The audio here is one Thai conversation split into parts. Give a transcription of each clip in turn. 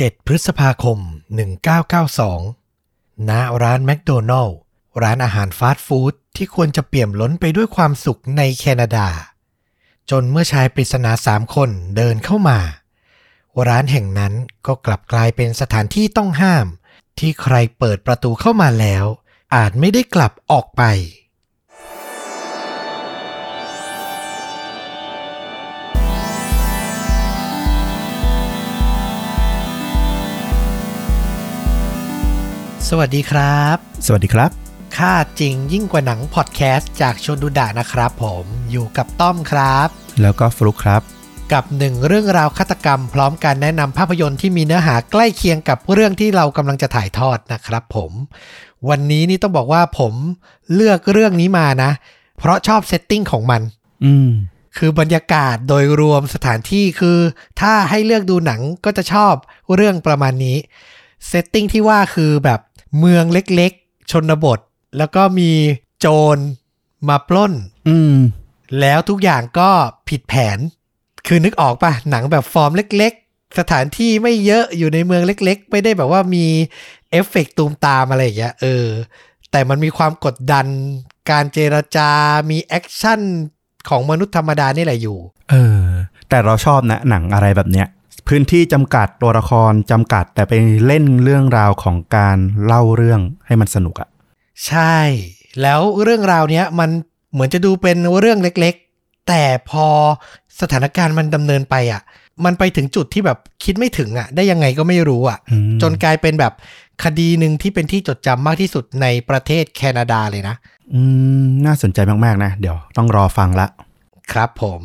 7 พฤษภาคม 1992 ณ ร้านแมคโดนัลล์ร้านอาหารฟาสต์ฟู้ดที่ควรจะเปี่ยมล้นไปด้วยความสุขในแคนาดา จนเมื่อชายปริศนาสามคนเดินเข้ามา ร้านแห่งนั้นก็กลับกลายเป็นสถานที่ต้องห้าม ที่ใครเปิดประตูเข้ามาแล้ว อาจไม่ได้กลับออกไป สวัสดีครับ สวัสดีครับ ฆาตจริงยิ่งกว่าหนังพอดแคสต์จากชนดูดะนะครับ ผมอยู่กับต้อมครับ แล้วก็ฟลุกครับ กับหนึ่งเรื่องราวฆาตกรรม พร้อมการแนะนำภาพยนตร์ที่มีเนื้อหาใกล้เคียงกับเรื่องที่เรากำลังจะถ่ายทอดนะครับ ผม วันนี้นี่ต้องบอกว่าผมเลือกเรื่องนี้มานะ เพราะชอบ setting ของมัน อืมคือบรรยากาศโดยรวมสถานที่คือ ถ้าให้เลือกดูหนังก็จะชอบเรื่องประมาณนี้ setting ที่ว่าคือแบบ เมืองเล็กๆ ชนบท แล้วก็มีโจรมาปล้น อืม แล้วทุกอย่างก็ผิดแผน คือนึกออกปะหนังแบบฟอร์มเล็ก ๆ สถานที่ไม่เยอะอยู่ในเมืองเล็ก ๆ ไม่ได้แบบว่ามีเอฟเฟกต์ตูมตามอะไรอย่างเงี้ยเออ แต่มันมีความกดดัน การเจรจา มี action ของมนุษย์ธรรมดานี่แหละอยู่ เออ แต่เราชอบนะหนังอะไรแบบเนี้ย พื้นที่จำกัดตัวละครจำกัด แต่ไปเล่นเรื่องราวของการเล่าเรื่องให้มันสนุกอะใช่ แล้วเรื่องราวเนี้ยมันเหมือนจะดูเป็นเรื่องเล็กๆ แต่พอสถานการณ์มันดำเนินไปอะมันไปถึงจุดที่แบบคิดไม่ถึงอะได้ยังไงก็ไม่รู้อะอืมจนกลายเป็นแบบคดีหนึ่งที่เป็นที่จดจำมากที่สุดในประเทศแคนาดาเลยนะอืมน่าสนใจมากๆนะ เดี๋ยวต้องรอฟังละ ครับผม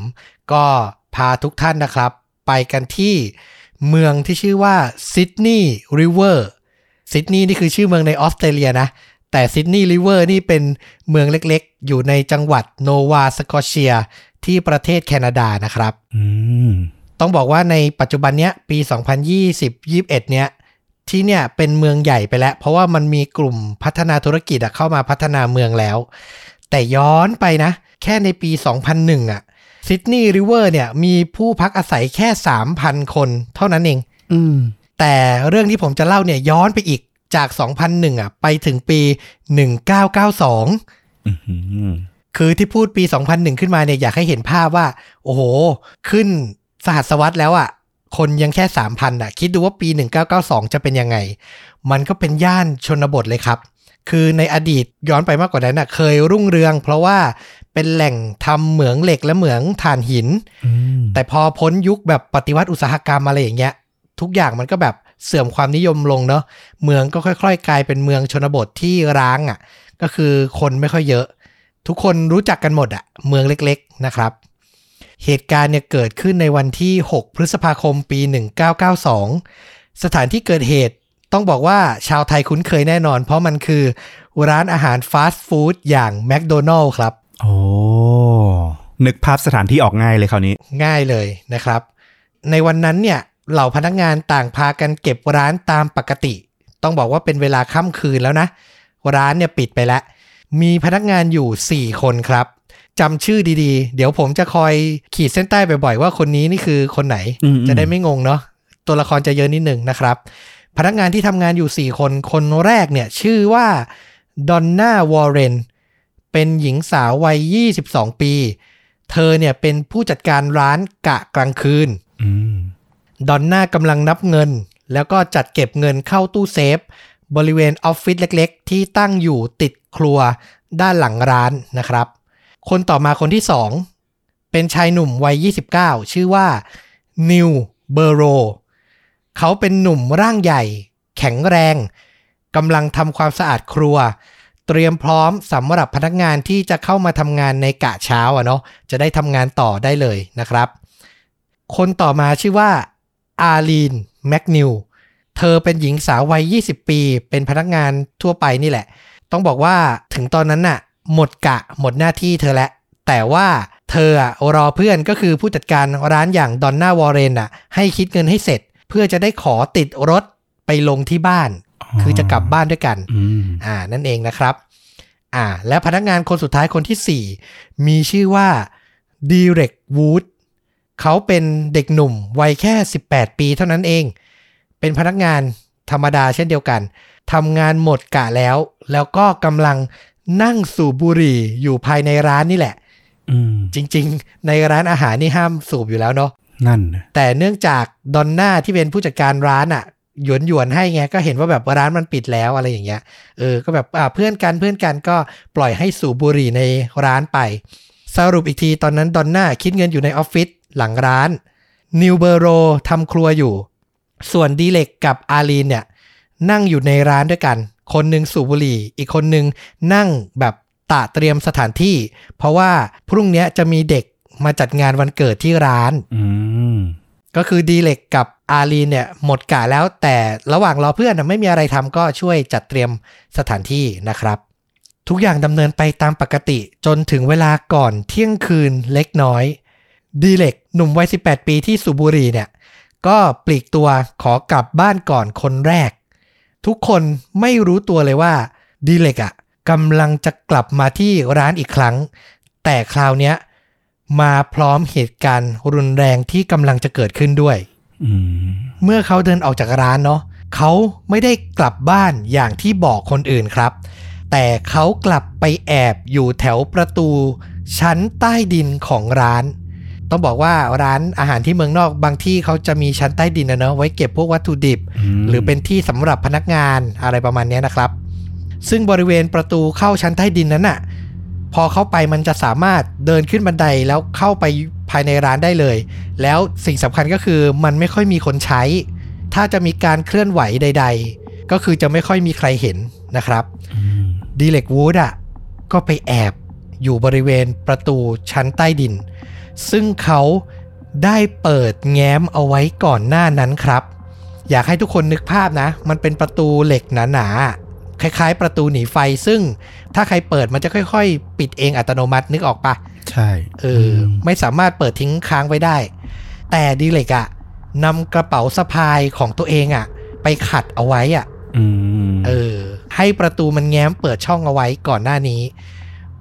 ก็พาทุกท่านนะครับ ไปกันที่เมืองที่ชื่อว่าซิดนีย์ริเวอร์ซิดนีย์นี่คือชื่อเมืองในออสเตรเลียนะ แต่ซิดนีย์ริเวอร์นี่เป็นเมืองเล็กๆ อยู่ในจังหวัดโนวาสกอเชียที่ประเทศแคนาดานะครับอืมต้องบอกว่าในปัจจุบันเนี้ยปี 2020-21 เนี้ยที่เนี่ยเป็นเมืองใหญ่ไปแล้ว เพราะว่ามันมีกลุ่มพัฒนาธุรกิจอะเข้ามาพัฒนาเมืองแล้ว แต่ย้อนไปนะ แค่ในปี 2001อะ ซิดนีย์ริเวอร์เนี่ย มีผู้พักอาศัยแค่ 3,000 คนเท่านั้นเองอืมแต่เรื่องที่ผมจะเล่าเนี่ยย้อนไปอีกจาก 2001 อะ ไปถึงปี 1992อืมคือที่พูดปี 2001 ขึ้นมาเนี่ยอยากให้เห็นภาพว่า โอ้โห ขึ้นสหัสวรรษแล้วอะ่ะ คนยังแค่ 3,000 อะ คิดดูว่าปี 1992 จะเป็นยังไง มันก็เป็นย่านชนบทเลยครับ คือในอดีตย้อนไปมากกว่านั้นอะเคยรุ่งเรือง เพราะว่าเป็นแหล่งทำเหมืองเหล็กและเหมืองถ่านหินอืมแต่พอพ้นยุคแบบปฏิวัติอุตสาหกรรมอะไรอย่างเงี้ย ทุกอย่างมันก็แบบเสื่อมความนิยมลงเนาะเมืองก็ค่อย ๆ กลายเป็นเมืองชนบทที่ร้างอะ่ะ ก็คือคนไม่ค่อยเยอะ ทุกคนรู้จักกันหมดอะ่ะ เมืองเล็กๆนะครับ เหตุการณ์เนี่ยเกิดขึ้นในวันที่ 6 พฤษภาคมปี 1992 สถานที่เกิดเหตุ ต้องบอกว่าชาวไทยคุ้นเคยแน่นอน เพราะมันคือร้านอาหารฟาสต์ฟู้ดอย่างแมคโดนัลล์ครับ โอ้ นึกภาพสถานที่ออกง่ายเลยคราวนี้ ง่ายเลยนะครับ ในวันนั้นเนี่ย เหล่าพนักงานต่างพากันเก็บร้านตามปกติ ต้องบอกว่าเป็นเวลาค่ำคืนแล้วนะ ร้านเนี่ยปิดไปแล้ว มีพนักงานอยู่ 4 คนครับจำชื่อดีๆ เดี๋ยวผมจะคอยขีดเส้นใต้บ่อยๆ ว่าคนนี้นี่คือคนไหนอืมๆจะได้ไม่งงเนาะ ตัวละครจะเยอะนิดหนึ่งนะครับ พนักงานที่ทำงานอยู่ 4 คน คนแรกเนี่ยชื่อว่าดอนน่าวอร์เรนเป็นหญิงสาววัย 22 ปี เธอเนี่ยเป็นผู้จัดการร้านกะกลางคืนอืมดอนน่ากำลังนับเงิน แล้วก็จัดเก็บเงินเข้าตู้เซฟ บริเวณออฟฟิศเล็กๆ ที่ตั้งอยู่ติดครัวด้านหลังร้านนะครับ คนต่อมาคนที่2เป็นชายหนุ่มวัย 29 ชื่อว่านิวเบอโร เขาเป็นหนุ่มร่างใหญ่ แข็งแรงกำลังทำความสะอาดครัว เตรียมพร้อมสำหรับพนักงานที่จะเข้ามาทำงานในกะเช้าอะเนาะจะได้ทำงานต่อได้เลยนะครับ คนต่อมาชื่อว่าอารีนแมกนิวเธอเป็นหญิงสาววัย 20 ปี เป็นพนักงานทั่วไปนี่แหละ ต้องบอกว่าถึงตอนนั้นน่ะ หมดกะหมดหน้าที่เธอแล้วแต่ว่าเธอรอเพื่อนก็คือผู้จัดการร้านอย่างดอนน่าวอร์เรนอะให้คิดเงินให้เสร็จ เพื่อจะได้ขอติดรถไปลงที่บ้าน คือจะกลับบ้านด้วยกันอืมอ่า นั่นเองนะครับ อ่า และพนักงานคนสุดท้ายคนที่ 4 มีชื่อว่าดีเร็กวูดเขาเป็นเด็กหนุ่มวัยแค่ 18 ปีเท่านั้นเอง เป็นพนักงานธรรมดาเช่นเดียวกันทำงานหมดกะแล้ว แล้วก็กำลังนั่งสูบบุหรี่อยู่ภายในร้านนี่แหละอืมจริง ๆ ในร้านอาหารนี่ห้ามสูบอยู่แล้วเนาะ นั่น แต่เนื่องจากดอนน่าที่เป็นผู้จัดการร้านอะ่ะหยวนหยวนๆให้ไงก็เห็นว่าแบบร้านมันปิดแล้วอะไรอย่างเงี้ยเออก็แบบอ่าเพื่อนกันเพื่อนกันก็ปล่อยให้สูบบุหรี่ในร้านไป สรุปอีกทีตอนนั้นดอนน่าคิดเงินอยู่ในออฟฟิศหลังร้านนิวเบโรทำครัวอยู่ ส่วนดีเล็กกับอาลีนเนี่ย นั่งอยู่ในร้านด้วยกัน คนหนึ่งสูบบุหรี่ อีกคนหนึ่งนั่งแบบตะเตรียมสถานที่ เพราะว่าพรุ่งนี้จะมีเด็ก มาจัดงานวันเกิดที่ร้านอืมก็คือดีเล็กกับอาลีนเนี่ยหมดกะแล้วแต่ระหว่างรอเพื่อนน่ะไม่มีอะไรทำก็ช่วยจัดเตรียมสถานที่นะครับ ทุกอย่างดำเนินไปตามปกติจนถึงเวลาก่อนเที่ยงคืนเล็กน้อย ดีเล็กหนุ่มวัย 18 ปีที่สุบุรีเนี่ย ก็ปลีกตัวขอกลับบ้านก่อนคนแรก ทุกคนไม่รู้ตัวเลยว่าดีเล็กอะกำลังจะกลับมาที่ร้านอีกครั้ง แต่คราวเนี้ย มาพร้อมเหตุการณ์รุนแรงที่กำลังจะเกิดขึ้นด้วยอืมเมื่อเขาเดินออกจากร้านเนาะเขาไม่ได้กลับบ้านอย่างที่บอกคนอื่นครับ แต่เขากลับไปแอบอยู่แถวประตู ชั้นใต้ดินของร้าน ต้องบอกว่าร้านอาหารที่เมืองนอกบางที่เขาจะมีชั้นใต้ดินนะเนาะไว้เก็บพวกวัตถุดิบมหรือเป็นที่สำหรับพนักงานอะไรประมาณเนี้ยนะครับ ซึ่งบริเวณประตูเข้าชั้นใต้ดินนั้นน่ะ พอเข้าไปมันจะสามารถเดินขึ้นบันไดแล้วเข้าไปภายในร้านได้เลย แล้วสิ่งสำคัญก็คือมันไม่ค่อยมีคนใช้ ถ้าจะมีการเคลื่อนไหวใด ๆ ก็คือจะไม่ค่อยมีใครเห็นนะครับดีเล็กวูดอะก็ไปแอบอยู่บริเวณประตูชั้นใต้ดิน ซึ่งเขาได้เปิดแง้มเอาไว้ก่อนหน้านั้นครับ อยากให้ทุกคนนึกภาพนะ มันเป็นประตูเหล็กหนาๆ คล้าย ๆ ประตูหนีไฟซึ่งถ้าใครเปิดมันจะค่อย ๆ ปิดเองอัตโนมัตินึกออกปะใช่เอออไม่สามารถเปิดทิ้งค้างไว้ได้ แต่ดีเล็กอะนำกระเป๋าสะพายของตัวเองอะไปขัดเอาไว้อะอืมเออ ให้ประตูมันแง้มเปิดช่องเอาไว้ก่อนหน้านี้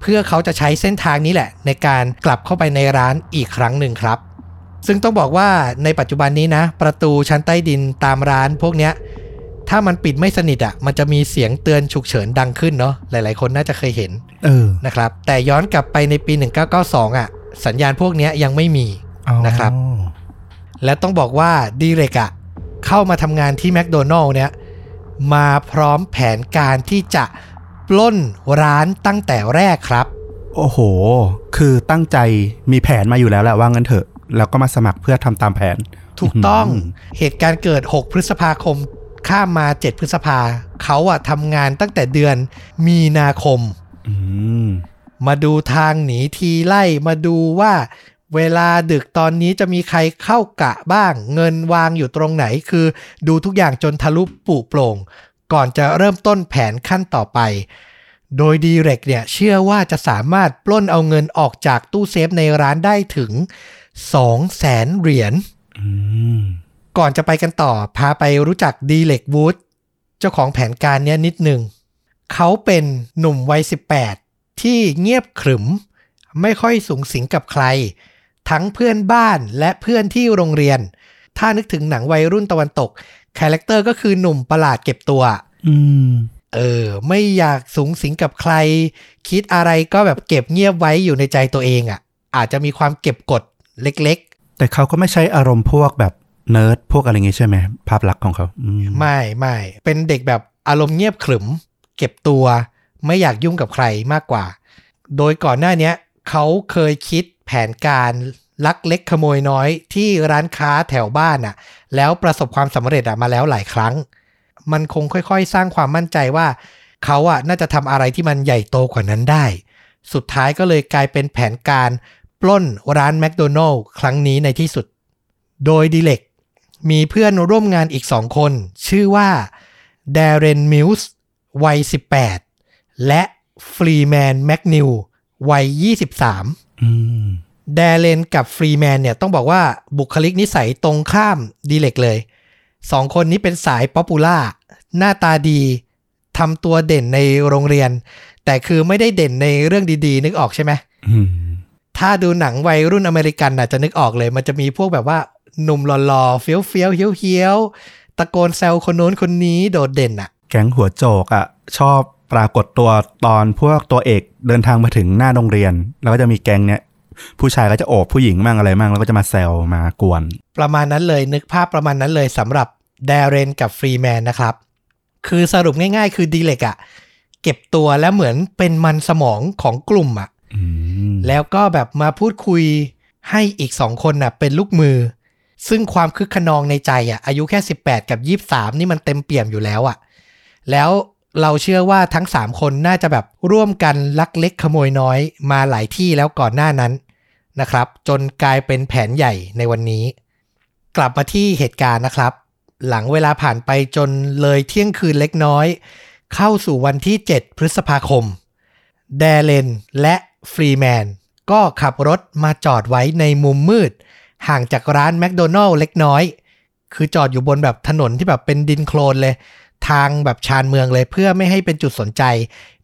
เพื่อเขาจะใช้เส้นทางนี้แหละ ในการกลับเข้าไปในร้านอีกครั้งหนึ่งครับ ซึ่งต้องบอกว่าในปัจจุบันนี้นะ ประตูชั้นใต้ดินตามร้านพวกเนี้ย ถ้ามันปิดไม่สนิทอะ่ะ มันจะมีเสียงเตือนฉุกเฉินดังขึ้นเนาะหลาย ๆ คนน่าจะเคยเห็นเออนะครับ แต่ย้อนกลับไปในปี 1992 อะ สัญญาณพวกเนี้ยยังไม่มีอ๋อนะครับ และต้องบอกว่าดีเรกอะเข้ามาทำงานที่แมคโดนัลล์เนี่ยมาพร้อมแผนการที่จะปล้นร้านตั้งแต่แรกครับ โอ้โห คือตั้งใจมีแผนมาอยู่แล้วแหละว่างั้นเถอะ แล้วก็มาสมัครเพื่อทำตามแผน ถูกต้องอืมเหตุการณ์เกิด 6 พฤษภาคม ข้ามมา 7 พฤษภาเขาอะทำงานตั้งแต่เดือนมีนาคมอืมมาดูทางหนีทีไล่มาดูว่าเวลาดึกตอนนี้จะมีใครเข้ากะบ้าง เงินวางอยู่ตรงไหนคือ ดูทุกอย่างจนทะลุปลุโปร่ง ก่อนจะเริ่มต้นแผนขั้นต่อไป โดยดีเรกเนี่ยเชื่อว่าจะสามารถปล้นเอาเงินออกจากตู้เซฟในร้านได้ถึง2แสนเหรียญอืม ก่อนจะไปกันต่อ พาไปรู้จักดีเร็กวูดเจ้าของแผนการเนี้ยนิดหนึ่ง เขาเป็นหนุ่มวัย 18 ที่เงียบขรึม ไม่ค่อยสุงสิงกับใคร ทั้งเพื่อนบ้านและเพื่อนที่โรงเรียน ถ้านึกถึงหนังวัยรุ่นตะวันตก character ก็คือหนุ่มประหลาดเก็บตัว อืม เออ ไม่อยากสุงสิงกับใคร คิดอะไรก็แบบเก็บเงียบไว้อยู่ในใจตัวเองอะ่ะ อาจจะมีความเก็บกดเล็ก ๆ แต่เขาก็ไม่ใช้อารมณ์พวกแบบ เนิร์ดพวกอะไรเงี้ยใช่ไหม ภาพลักษณ์ของเขาไม่ไม่เป็นเด็กแบบอารมณ์เงียบขรึม เก็บตัวไม่อยากยุ่งกับใครมากกว่า โดยก่อนหน้านี้เขาเคยคิดแผนการลักเล็กขโมยน้อยที่ร้านค้าแถวบ้านอะ แล้วประสบความสำเร็จอะมาแล้วหลายครั้ง มันคงค่อยๆ สร้างความมั่นใจว่าเขาอะน่าจะทำอะไรที่มันใหญ่โตกว่านั้นได้ สุดท้ายก็เลยกลายเป็นแผนการปล้นร้านแมคโดนัลด์ครั้งนี้ในที่สุด โดยดีเร็ก มีเพื่อนร่วมงานอีกสองคน ชื่อว่าเดเรนมิลส์วัย 18 และฟรีแมนแมคนีลวัย 23อืมเดเรนกับฟรีแมนเนี่ยต้องบอกว่าบุคลิกนิสัยตรงข้ามดีเร็กเลยสองคนนี้เป็นสาย popular หน้าตาดีทำตัวเด่นในโรงเรียน แต่คือไม่ได้เด่นในเรื่องดีๆ นึกออกใช่ไหมอืมถ้าดูหนังวัยรุ่นอเมริกันน่ะจะนึกออกเลย มันจะมีพวกแบบว่า หนุ่มหล่อๆเฟี้ยวเฟี้ยวๆเฮี้ยวเฮี้ยวๆตะโกนแซวคนโน้นคนนี้โดดเด่นอะแก๊งหัวโจกอะชอบปรากฏตัวตอนพวกตัวเอกเดินทางมาถึงหน้าโรงเรียน แล้วก็จะมีแก๊งเนี้ยผู้ชายก็จะโอบผู้หญิงมั่งอะไรมั่งแล้วก็จะมาแซวมากวน ประมาณนั้นเลยนึกภาพประมาณนั้นเลยสำหรับแดเรนกับฟรีแมนนะครับ คือสรุปง่ายๆ คือดีเล็กอะเก็บตัวแล้วเหมือนเป็นมันสมองของกลุ่มอะอืมแล้วก็แบบมาพูดคุยให้อีกสองคนน่ะเป็นลูกมือ ซึ่งความคึกขนองในใจอะอายุแค่ 18 กับ 23 นี่มันเต็มเปี่ยมอยู่แล้วอะ แล้วเราเชื่อว่าทั้ง 3 คนน่าจะแบบร่วมกันลักเล็กขโมยน้อยมาหลายที่แล้วก่อนหน้านั้นนะครับ จนกลายเป็นแผนใหญ่ในวันนี้ กลับมาที่เหตุการณ์นะครับ หลังเวลาผ่านไปจนเลยเที่ยงคืนเล็กน้อย เข้าสู่วันที่ 7 พฤษภาคม แดเลนและฟรีแมนก็ขับรถมาจอดไว้ในมุมมืด ห่างจากร้านแมคโดนัลล์เล็กน้อย คือจอดอยู่บนแบบถนนที่แบบเป็นดินโคลนเลย ทางแบบชานเมืองเลยเพื่อไม่ให้เป็นจุดสนใจ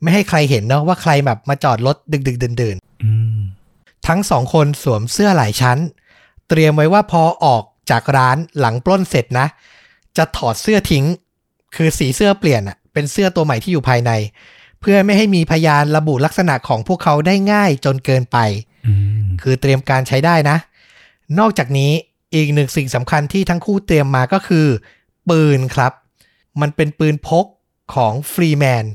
ไม่ให้ใครเห็นเนาะว่าใครแบบมาจอดรถดึกๆดื่นๆอืมทั้งสองคนสวมเสื้อหลายชั้น เตรียมไว้ว่าพอออกจากร้านหลังปล้นเสร็จนะ จะถอดเสื้อทิ้ง คือสีเสื้อเปลี่ยนอะเป็นเสื้อตัวใหม่ที่อยู่ภายใน เพื่อไม่ให้มีพยานระบุลักษณะของพวกเขาได้ง่ายจนเกินไปอืมคือเตรียมการใช้ได้นะ นอกจากนี้อีกหนึ่งสิ่งสำคัญที่ทั้งคู่เตรียมมาก็คือ ปืนครับ มันเป็นปืนพกของฟรีแมน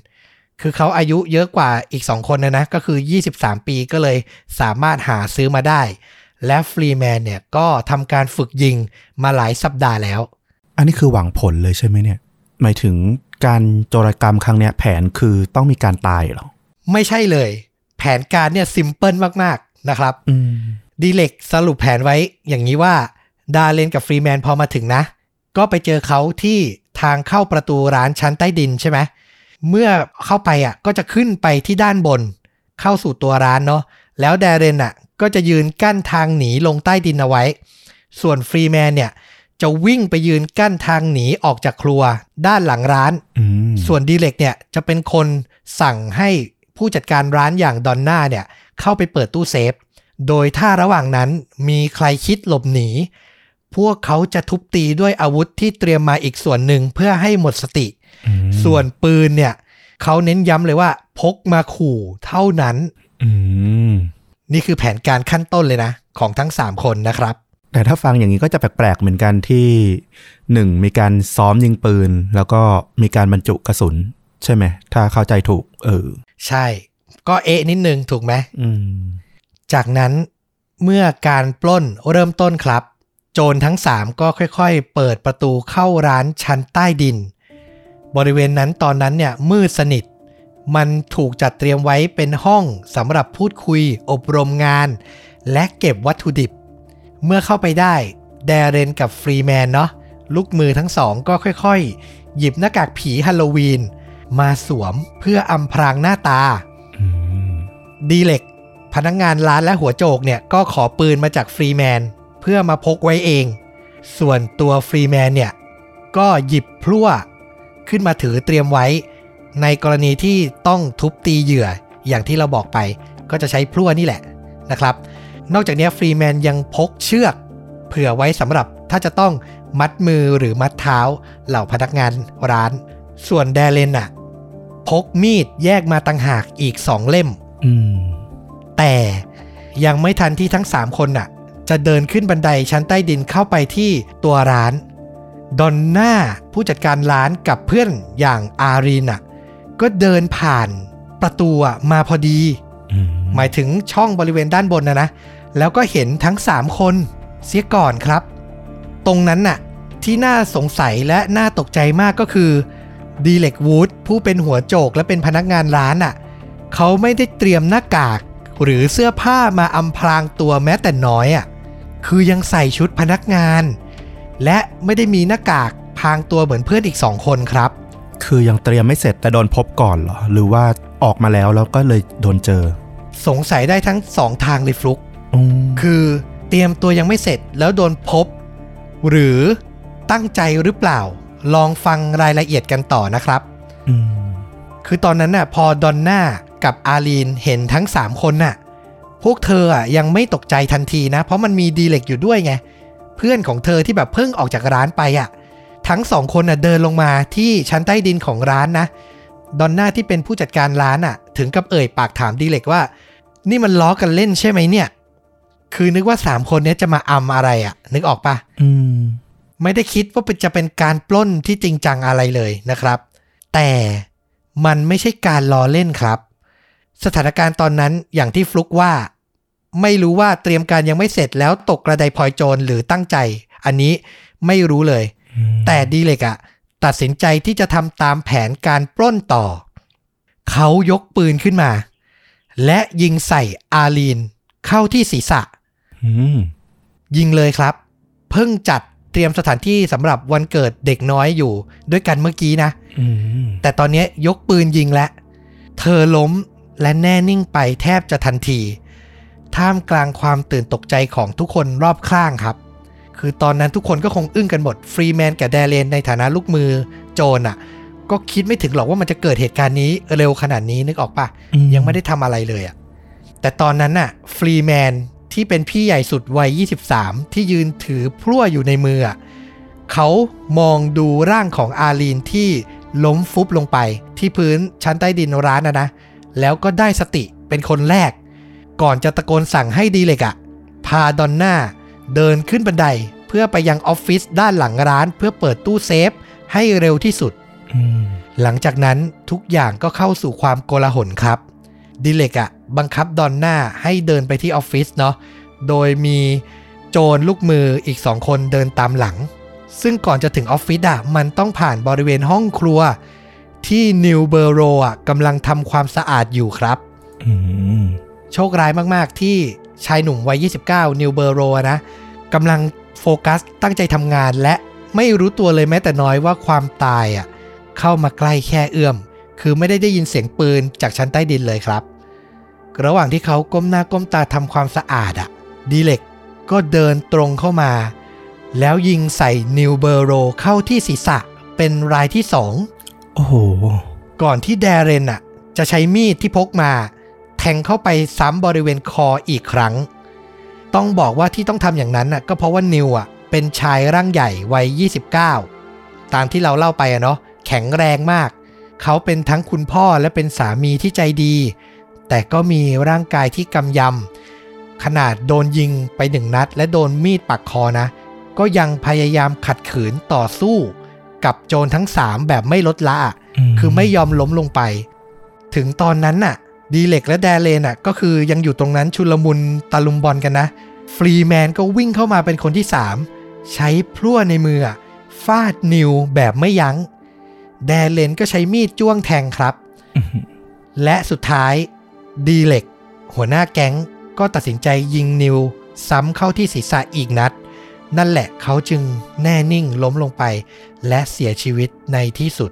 คือเขาอายุเยอะกว่าอีก 2 คนนะนะ ก็คือ 23 ปีก็เลยสามารถหาซื้อมาได้ และฟรีแมนเนี่ยก็ทำการฝึกยิงมาหลายสัปดาห์แล้ว อันนี้คือหวังผลเลยใช่ไหมเนี่ย หมายถึงการโจรกรรมครั้งเนี้ยแผนคือต้องมีการตายเหรอ ไม่ใช่เลย แผนการเนี่ย simple มากๆนะครับอืม ดีเร็กสรุปแผนไว้อย่างนี้ว่า ดาเรนกับฟรีแมนพอมาถึงนะ ก็ไปเจอเขาที่ทางเข้าประตูร้านชั้นใต้ดินใช่ไหมเมื่อเข้าไปอะก็จะขึ้นไปที่ด้านบน เข้าสู่ตัวร้านเนาะแล้วดาเรนอะก็จะยืนกั้นทางหนีลงใต้ดินเอาไว้ ส่วนฟรีแมนเนี่ยจะวิ่งไปยืนกั้นทางหนีออกจากครัวด้านหลังร้านอืมส่วนดีเล็กเนี่ยจะเป็นคนสั่งให้ผู้จัดการร้านอย่างดอนน่าเนี่ยเข้าไปเปิดตู้เซฟ โดยถ้าระหว่างนั้นมีใครคิดหลบหนี พวกเขาจะทุบตีด้วยอาวุธที่เตรียมมาอีกส่วนหนึ่งเพื่อให้หมดสติอืมส่วนปืนเนี่ย เขาเน้นย้ำเลยว่า พกมาขู่เท่านั้นอืมนี่คือแผนการขั้นต้นเลยนะ ของทั้ง3คนนะครับ แต่ถ้าฟังอย่างนี้ก็จะแปลกๆเหมือนกันที่หนึ่งมีการซ้อมยิงปืน แล้วก็มีการบรรจุกระสุน ใช่ไหม ถ้าเข้าใจถูก เออ ใช่ ก็เอะนิดนึงถูกไหมอืม จากนั้นเมื่อการปล้นเริ่มต้นครับ โจรทั้ง 3 ก็ค่อยๆ เปิดประตูเข้าร้านชั้นใต้ดิน บริเวณนั้นตอนนั้นเนี่ยมืดสนิท มันถูกจัดเตรียมไว้เป็นห้องสำหรับพูดคุยอบรมงาน และเก็บวัตถุดิบ เมื่อเข้าไปได้แดเรนกับฟรีแมนเนาะลูกมือทั้งสองก็ค่อยๆ หยิบหน้ากากผีฮัลโลวีน มาสวมเพื่ออำพรางหน้าตาอืมดีเร็ก พนักงานร้านและหัวโจกเนี่ยก็ขอปืนมาจากฟรีแมนเพื่อมาพกไว้เอง ส่วนตัวฟรีแมนเนี่ยก็หยิบพลั่วขึ้นมาถือเตรียมไว้ ในกรณีที่ต้องทุบตีเหยื่ออย่างที่เราบอกไป ก็จะใช้พลั่วนี่แหละนะครับ นอกจากนี้ฟรีแมนยังพกเชือก เผื่อไว้สำหรับถ้าจะต้องมัดมือหรือมัดเท้าเหล่าพนักงานร้าน ส่วนแดเลนน่ะพกมีดแยกมาต่างหากอีกสองเล่มม แต่ยังไม่ทันที่ทั้ง 3 คนน่ะ จะเดินขึ้นบันไดชั้นใต้ดินเข้าไปที่ตัวร้านดอนน่าผู้จัดการร้านกับเพื่อนอย่างอารีนน่ะก็เดินผ่านประตูอะมาพอดีอืมหมายถึงช่องบริเวณด้านบนนะนะ แล้วก็เห็นทั้ง3คนเสียก่อนครับ ตรงนั้นน่ะ ที่น่าสงสัยและน่าตกใจมากก็คือดีเล็กวูดผู้เป็นหัวโจกและเป็นพนักงานร้านน่ะ เขาไม่ได้เตรียมหน้ากาก หรือเสื้อผ้ามาอำพรางตัวแม้แต่น้อยอะคือยังใส่ชุดพนักงาน และไม่ได้มีหน้ากากพรางตัวเหมือนเพื่อนอีกสองคนครับ คือยังเตรียมไม่เสร็จแต่โดนพบก่อนเหรอ หรือว่าออกมาแล้วแล้วก็เลยโดนเจอ สงสัยได้ทั้งสองทางเลยฟลุกอืมคือเตรียมตัวยังไม่เสร็จแล้วโดนพบ หรือตั้งใจหรือเปล่า ลองฟังรายละเอียดกันต่อนะครับอืมคือตอนนั้นน่ะพอดอนน่า กับอาลีนเห็นทั้ง 3 คนน่ะ พวกเธออะยังไม่ตกใจทันทีนะ เพราะมันมีดีเล็กอยู่ด้วยไง เพื่อนของเธอที่แบบเพิ่งออกจากร้านไปอะแถทั้งสองคนน่ะเดินลงมาที่ชั้นใต้ดินของร้านนะ ดอนน่าที่เป็นผู้จัดการร้านอะ ถึงกับเอ่ยปากถามดีเล็กว่า นี่มันล้อกันเล่นใช่ไหมเนี่ย คือนึกว่าสามคนเนี้ยจะมาอำอะไรอะ นึกออกปะอืม ไม่ได้คิดว่าจะเป็นการปล้นที่จริงจังอะไรเลยนะครับ แต่มันไม่ใช่การล้อเล่นครับ สถานการณ์ตอนนั้นอย่างที่ฟลุกว่า ไม่รู้ว่าเตรียมการยังไม่เสร็จแล้วตกกระไดพลอยโจรหรือตั้งใจ อันนี้ไม่รู้เลย แต่ดีเล็กอะตัดสินใจที่จะทำตามแผนการปล้นต่อ เขายกปืนขึ้นมา และยิงใส่อาลีนเข้าที่ศีรษะอืมยิงเลยครับ เพิ่งจัดเตรียมสถานที่สำหรับวันเกิดเด็กน้อยอยู่ ด้วยกันเมื่อกี้นะอืมแต่ตอนนี้ยกปืนยิงแล้ว เธอล้ม และแน่นิ่งไปแทบจะทันที ท่ามกลางความตื่นตกใจของทุกคนรอบข้างครับ คือตอนนั้นทุกคนก็คงอึ้งกันหมด ฟรีแมนกับแดเรนในฐานะลูกมือโจรอะ ก็คิดไม่ถึงหรอกว่ามันจะเกิดเหตุการณ์นี้เร็วขนาดนี้นึกออกปะยังไม่ได้ทำอะไรเลยอะแต่ตอนนั้นน่ะ ฟรีแมนที่เป็นพี่ใหญ่สุดวัย 23 ที่ยืนถือพลั่วอยู่ในมืออะเขามองดูร่างของอาลีนที่ล้มฟุบลงไปที่พื้นชั้นใต้ดินร้านนะนะ แล้วก็ได้สติเป็นคนแรก ก่อนจะตะโกนสั่งให้ดีเล็กอะพาดอนน่าเดินขึ้นบันไดเพื่อไปยังออฟฟิศด้านหลังร้าน เพื่อเปิดตู้เซฟให้เร็วที่สุดอืมหลังจากนั้นทุกอย่างก็เข้าสู่ความโกลาหลครับ ดิเลกอะบังคับดอนน่าให้เดินไปที่ออฟฟิศเนาะ โดยมีโจรลูกมืออีกสองคนเดินตามหลัง ซึ่งก่อนจะถึงออฟฟิศอะมันต้องผ่านบริเวณห้องครัว ที่นิวเบอร์โรอะกำลังทำความสะอาดอยู่ครับอืมโชคร้ายมาก ๆ ที่ชายหนุ่มวัย 29 นิวเบอร์โรนะกำลังโฟกัสตั้งใจทำงานและไม่รู้ตัวเลยแม้แต่น้อยว่าความตายอะเข้ามาใกล้แค่เอื้อม คือไม่ได้ได้ยินเสียงปืนจากชั้นใต้ดินเลยครับ ระหว่างที่เขาก้มหน้าก้มตาทำความสะอาดอะดีเล็กก็เดินตรงเข้ามา แล้วยิงใส่นิวเบอร์โรเข้าที่ศีรษะเป็นรายที่สอง โอ้โห ก่อนที่แดเรนอะจะใช้มีดที่พกมา แทงเข้าไปซ้ำบริเวณคออีกครั้ง ต้องบอกว่าที่ต้องทำอย่างนั้นน่ะก็เพราะว่านิวอะเป็นชายร่างใหญ่วัย 29 ตามที่เราเล่าไปอะเนาะแข็งแรงมาก เขาเป็นทั้งคุณพ่อและเป็นสามีที่ใจดี แต่ก็มีร่างกายที่กำยำ ขนาดโดนยิงไปหนึ่งนัด และโดนมีดปักคอนะ ก็ยังพยายามขัดขืนต่อสู้ กับโจรทั้งสามแบบไม่ลดละอะคือไม่ยอมล้มลงไป ถึงตอนนั้นน่ะ ดีเล็กและแดเลนน่ะ ก็คือยังอยู่ตรงนั้นชุลมุนตะลุมบอลกันนะ ฟรีแมนก็วิ่งเข้ามาเป็นคนที่3ใช้พลั่วในมืออะฟาดนิวแบบไม่ยัง้ง แดเลนก็ใช้มีดจ้วงแทงครับอืมและสุดท้ายดีเล็ก หัวหน้าแก๊งก็ตัดสินใจยิงนิว ซ้ำเข้าที่ศีรษะอีกนัด นั่นแหละเขาจึงแน่นิ่งล้มลงไป และเสียชีวิตในที่สุด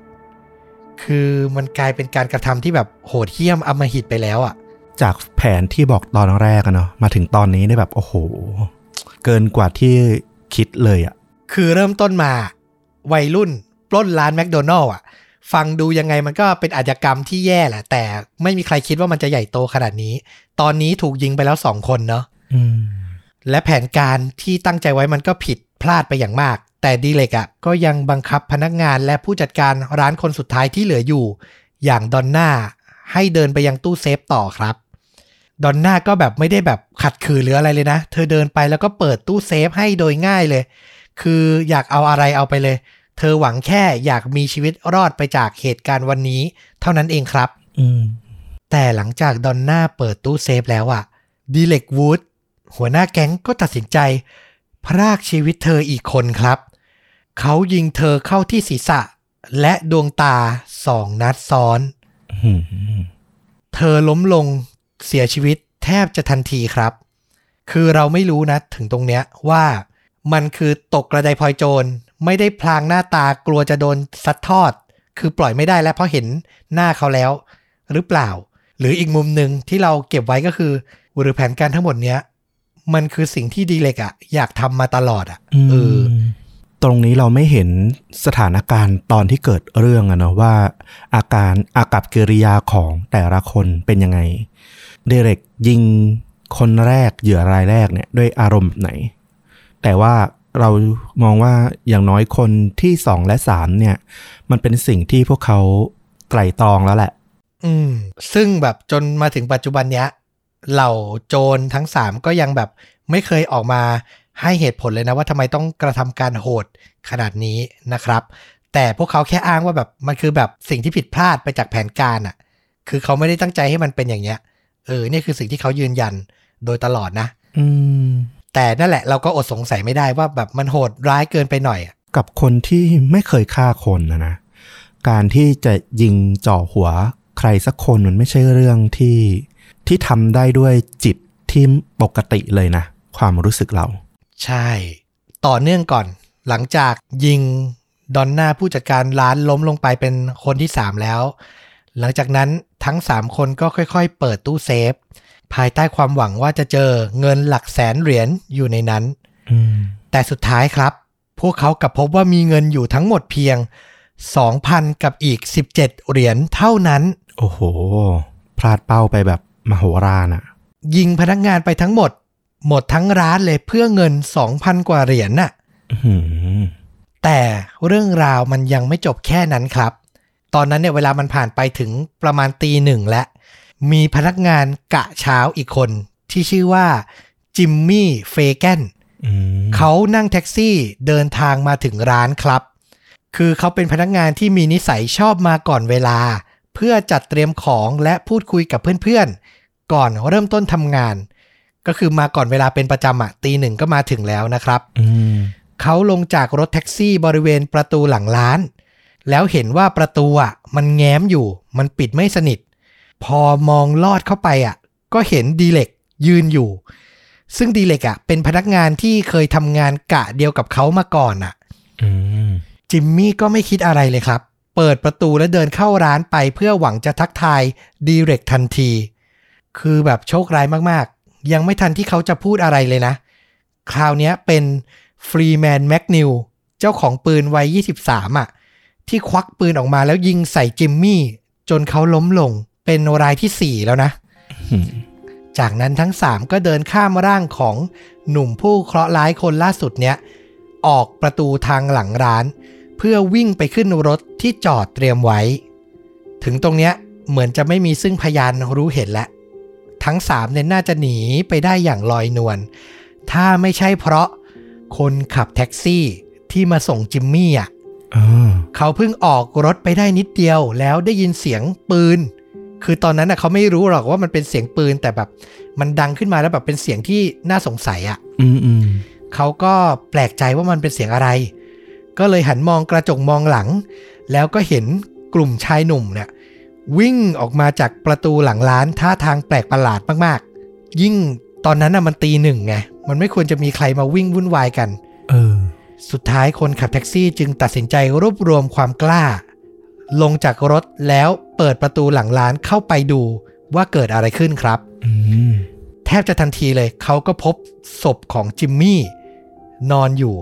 คือมันกลายเป็นการกระทำที่แบบโหดเหี้ยมอำมหิตไปแล้วอะ่ะ จากแผนที่บอกตอนแรกอะเนาะมาถึงตอนนี้ได้แบบโอ้โห เกินกว่าที่คิดเลยอะคือเริ่มต้นมา วัยรุ่นปล้นร้านแมคโดนัลล์อะ ฟังดูยังไงมันก็เป็นอาชญากรรมที่แย่แหละ แต่ไม่มีใครคิดว่ามันจะใหญ่โตขนาดนี้ ตอนนี้ถูกยิงไปแล้วสองคนเนาะอืม และแผนการที่ตั้งใจไว้มันก็ผิดพลาดไปอย่างมาก แต่ดีเล็กอะก็ยังบังคับพนักงานและผู้จัดการร้านคนสุดท้ายที่เหลืออยู่ อย่างดอนน่าให้เดินไปยังตู้เซฟต่อครับ ดอนน่าก็แบบไม่ได้แบบขัดขืนหรืออะไรเลยนะ เธอเดินไปแล้วก็เปิดตู้เซฟให้โดยง่ายเลย คืออยากเอาอะไรเอาไปเลย เธอหวังแค่อยากมีชีวิตรอดไปจากเหตุการณ์วันนี้ เท่านั้นเองครับ อืมแต่หลังจากดอนน่าเปิดตู้เซฟแล้วอะดีเร็กวูด หัวหน้าแก๊งก็ตัดสินใจ พรากชีวิตเธออีกคนครับ เขายิงเธอเข้าที่ศีรษะและดวงตาสองนัดซ้อน เธอล้มลงเสียชีวิตแทบจะทันทีครับ คือเราไม่รู้นะถึงตรงเนี้ยว่ามันคือตกกระไดพลอยโจร ไม่ได้พลางหน้าตากลัวจะโดนซัดทอด คือปล่อยไม่ได้แล้วเพราะเห็นหน้าเขาแล้ว หรือเปล่า หรืออีกมุมหนึ่งที่เราเก็บไว้ก็คือหรือแผนการทั้งหมดเนี้ย มันคือสิ่งที่ดีเล็กอะอยากทำมาตลอดอะเออตรงนี้เราไม่เห็นสถานการณ์ตอนที่เกิดเรื่องอะเนาะว่า อาการอากับกิริยาของแต่ละคนเป็นยังไง เดเร็กยิงคนแรกเหยื่อรายแรกเนี่ยด้วยอารมณ์แบบไหน แต่ว่าเรามองว่าอย่างน้อยคนที่สองและสามเนี่ย มันเป็นสิ่งที่พวกเขาไตร่ตรองแล้วแหละ อืม ซึ่งแบบจนมาถึงปัจจุบันเนี้ย เหล่าโจรทั้งสามก็ยังแบบไม่เคยออกมาให้เหตุผลเลยนะว่าทำไมต้องกระทำการโหดขนาดนี้นะครับ แต่พวกเขาแค่อ้างว่าแบบมันคือแบบสิ่งที่ผิดพลาดไปจากแผนการอะ่ะ คือเขาไม่ได้ตั้งใจให้มันเป็นอย่างเงี้ย เออนี่คือสิ่งที่เขายืนยันโดยตลอดนะ อืม แต่นั่นแหละเราก็อดสงสัยไม่ได้ว่าแบบมันโหดร้ายเกินไปหน่อยอะกับคนที่ไม่เคยฆ่าคนนะนะ การที่จะยิงจ่อหัวใครสักคนมันไม่ใช่เรื่องที่ ที่ทำได้ด้วยจิตที่ปกติเลยนะ ความรู้สึกเรา ใช่ ต่อเนื่องก่อน หลังจากยิงดอนน่าผู้จัดการร้านล้มลงไปเป็นคนที่3แล้ว หลังจากนั้นทั้ง3คนก็ค่อยๆ เปิดตู้เซฟ ภายใต้ความหวังว่าจะเจอเงินหลักแสนเหรียญอยู่ในนั้นอืมแต่สุดท้ายครับ พวกเขากลับพบว่ามีเงินอยู่ทั้งหมดเพียง 2,000 กับอีก 17 เหรียญเท่านั้น โอ้โห พลาดเป้าไปแบบ มโหฬารอะ ยิงพนักงานไปทั้งหมด หมดทั้งร้านเลยเพื่อเงิน2,000กว่าเหรียญน่ะอื้อหือแต่เรื่องราวมันยังไม่จบแค่นั้นครับ ตอนนั้นเนี่ยเวลามันผ่านไปถึงประมาณตีหนึ่งและมีพนักงานกะเช้าอีกคนที่ชื่อว่าจิมมี่เฟแกนอืมเขานั่งแท็กซี่เดินทางมาถึงร้านครับ คือเขาเป็นพนักงานที่มีนิสัยชอบมาก่อนเวลา เพื่อจัดเตรียมของและพูดคุยกับเพื่อนๆ ก่อนเริ่มต้นทำงาน ก็คือมาก่อนเวลาเป็นประจำอะตีหนึ่งก็มาถึงแล้วนะครับอืมเขาลงจากรถแท็กซี่บริเวณประตูหลังร้าน แล้วเห็นว่าประตูอะมันแง้มอยู่ มันปิดไม่สนิท พอมองลอดเข้าไปอะก็เห็นดีเล็กยืนอยู่ ซึ่งดีเล็กอะเป็นพนักงานที่เคยทำงานกะเดียวกับเขามาก่อนอะอืมจิมมี่ก็ไม่คิดอะไรเลยครับ เปิดประตูและเดินเข้าร้านไปเพื่อหวังจะทักทายดีเร็กทันที คือแบบโชคร้ายมากๆ ยังไม่ทันที่เขาจะพูดอะไรเลยนะ คราวนี้เป็นฟรีแมนแมกนิวเจ้าของปืนวัย 23 อะ ที่ควักปืนออกมาแล้วยิงใส่จิมมี่ จนเขาล้มลง เป็นรายทีสี่ 4 แล้วนะ จากนั้นทั้ง 3 ก็เดินข้ามร่างของหนุ่มผู้เคราะห์ร้ายคนล่าสุดเนี้ย ออกประตูทางหลังร้าน เพื่อวิ่งไปขึ้นรถที่จอดเตรียมไว้ ถึงตรงเนี้ยเหมือนจะไม่มีซึ่งพยานรู้เห็นแล้ว ทั้งสามเนี่ยน่าจะหนีไปได้อย่างลอยนวลถ้าไม่ใช่เพราะคนขับแท็กซี่ที่มาส่งจิมมี่อะอ่าเขาเพิ่งออกรถไปได้นิดเดียวแล้วได้ยินเสียงปืน คือตอนนั้นน่ะเขาไม่รู้หรอกว่ามันเป็นเสียงปืนแต่แบบ มันดังขึ้นมาแล้วแบบเป็นเสียงที่น่าสงสัยอะอืมอืมเขาก็แปลกใจว่ามันเป็นเสียงอะไร ก็เลยหันมองกระจกมองหลัง แล้วก็เห็นกลุ่มชายหนุ่มเนี่ย วิ่งออกมาจากประตูหลังร้านท่าทางแปลกประหลาดมากๆ ยิ่งตอนนั้นน่ะมันตีหนึ่งไง มันไม่ควรจะมีใครมาวิ่งวุ่นวายกัน เออ สุดท้ายคนขับแท็กซี่จึงตัดสินใจรวบรวมความกล้า ลงจากรถแล้วเปิดประตูหลังร้านเข้าไปดูว่าเกิดอะไรขึ้นครับอืมแทบจะทันทีเลย เขาก็พบศพของจิมมี่นอนอยู่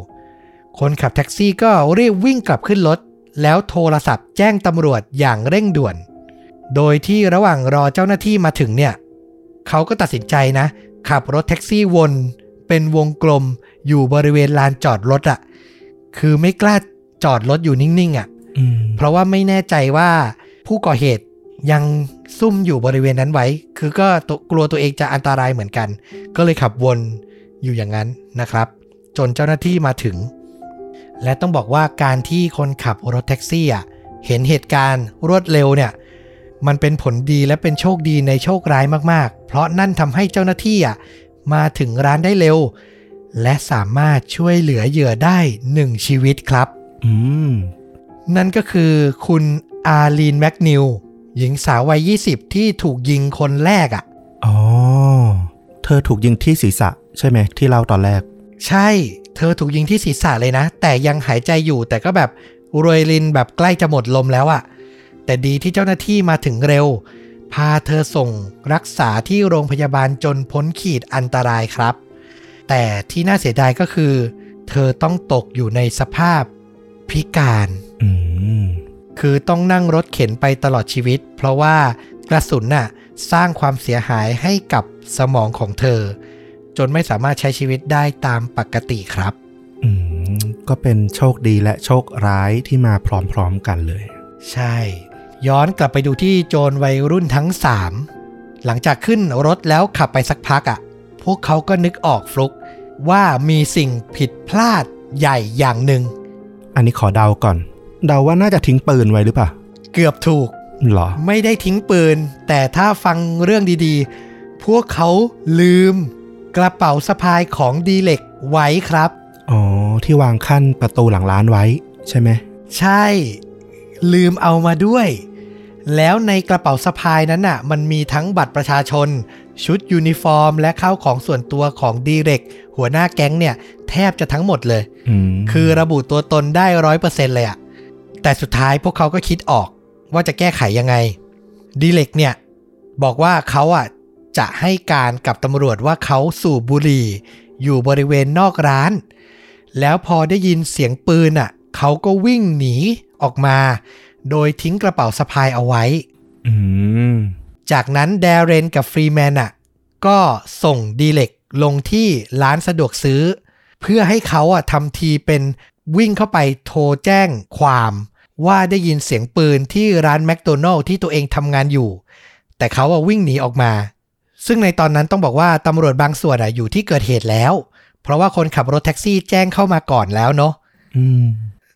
คนขับแท็กซี่ก็รีบวิ่งกลับขึ้นรถ แล้วโทรศัพท์แจ้งตำรวจอย่างเร่งด่วน โดยที่ระหว่างรอเจ้าหน้าที่มาถึงเนี่ยเขาก็ตัดสินใจนะ ขับรถแท็กซี่วน เป็นวงกลมอยู่บริเวณลานจอดรถอะคือไม่กล้าจอดรถอยู่นิ่งๆอะอืมเพราะว่าไม่แน่ใจว่าผู้ก่อเหตุยังซุ่มอยู่บริเวณนั้นไว้ คือก็ตัวกลัวตัวเองจะอันตรายเหมือนกัน ก็เลยขับวนอยู่อย่างนั้นนะครับ จนเจ้าหน้าที่มาถึง และต้องบอกว่าการที่คนขับรถแท็กซี่อะเห็นเหตุการณ์รวดเร็วเนี่ย มันเป็นผลดีและเป็นโชคดีในโชคร้ายมากๆ เพราะนั่นทำให้เจ้าหน้าที่อะมาถึงร้านได้เร็ว และสามารถช่วยเหลือเหยื่อได้หนึ่งชีวิตครับ อืม นั่นก็คือคุณอารีนแมกนิวหญิงสาววัย 20 ที่ถูกยิงคนแรกอะ่ะ อ๋อ เธอถูกยิงที่ศีรษะ ใช่ไหมที่เล่าตอนแรก ใช่ เธอถูกยิงที่ศีรษะเลยนะ แต่ยังหายใจอยู่แต่ก็แบบรวยลินแบบใกล้จะหมดลมแล้วอะ่ะ แต่ดีที่เจ้าหน้าที่มาถึงเร็ว พาเธอส่งรักษาที่โรงพยาบาลจนพ้นขีดอันตรายครับ แต่ที่น่าเสียดายก็คือ เธอต้องตกอยู่ในสภาพพิการอืมคือต้องนั่งรถเข็นไปตลอดชีวิต เพราะว่ากระสุนน่ะสร้างความเสียหายให้กับสมองของเธอ จนไม่สามารถใช้ชีวิตได้ตามปกติครับออืมก็เป็นโชคดีและโชคร้ายที่มาพร้อมๆกันเลย ใช่ ย้อนกลับไปดูที่โจรวัยรุ่นทั้งสามหลังจากขึ้นรถแล้วขับไปสักพักอะ่ะ พวกเขาก็นึกออกฟลุกว่ามีสิ่งผิดพลาดใหญ่อย่างหนึ่ง อันนี้ขอเดาก่อน เดาว่าน่าจะทิ้งปืนไว้หรือเปล่า เกือบถูกเหรอ ไม่ได้ทิ้งปืน แต่ถ้าฟังเรื่องดีๆ พวกเขาลืม กระเป๋าสะพายของดีเร็กไว้ครับ อ๋อ ที่วางคั่นประตูหลังร้านไว้ ใช่ไหม ใช่ ลืมเอามาด้วย แล้วในกระเป๋าสะพายนั้นน่ะ มันมีทั้งบัตรประชาชน ชุดยูนิฟอร์ม และข้าวของส่วนตัวของดีเร็กหัวหน้าแก๊งเนี่ย แทบจะทั้งหมดเลยอืมคือระบุตัวตนได้ร้อยเปอร์เซ็นเลยอะแต่สุดท้ายพวกเขาก็คิดออกว่าจะแก้ไขยังไงดีเล็กเนี่ย บอกว่าเขาอะจะให้การกับตำรวจว่าเขาสูบบุหรี่ อยู่บริเวณนอกร้าน แล้วพอได้ยินเสียงปืนอะเขาก็วิ่งหนีออกมา โดยทิ้งกระเป๋าสะพายเอาไว้อืมจากนั้นแดเรนกับฟรีแมนอะก็ส่งดีเล็กลงที่ร้านสะดวกซื้อ เพื่อให้เขาอะทำทีเป็นวิ่งเข้าไปโทรแจ้งความว่าได้ยินเสียงปืนที่ร้านแมคโดนัลล์ที่ตัวเองทำงานอยู่ แต่เขาอะวิ่งหนีออกมา ซึ่งในตอนนั้นต้องบอกว่าตำรวจบางส่วนอะอยู่ที่เกิดเหตุแล้ว เพราะว่าคนขับรถแท็กซี่แจ้งเข้ามาก่อนแล้วเนาะอืม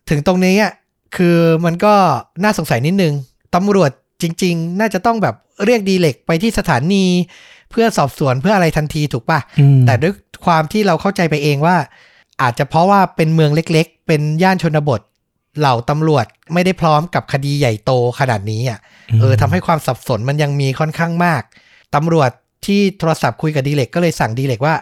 ถึงตรงนี้อะ คือมันก็น่าสงสัยนิดนึงตำรวจจริง ๆ น่าจะต้องแบบเรียกดีเล็กไปที่สถานี เพื่อสอบสวนเพื่ออะไรทันทีถูกปะอืมแต่ด้วยความที่เราเข้าใจไปเองว่า อาจจะเพราะว่าเป็นเมืองเล็ก ๆ เป็นย่านชนบท เหล่าตำรวจไม่ได้พร้อมกับคดีใหญ่โตขนาดนี้อะเออทำให้ความสับสนมันยังมีค่อนข้างมากตำรวจที่โทรศัพท์คุยกับดีเล็กก็เลยสั่งดีเล็กว่า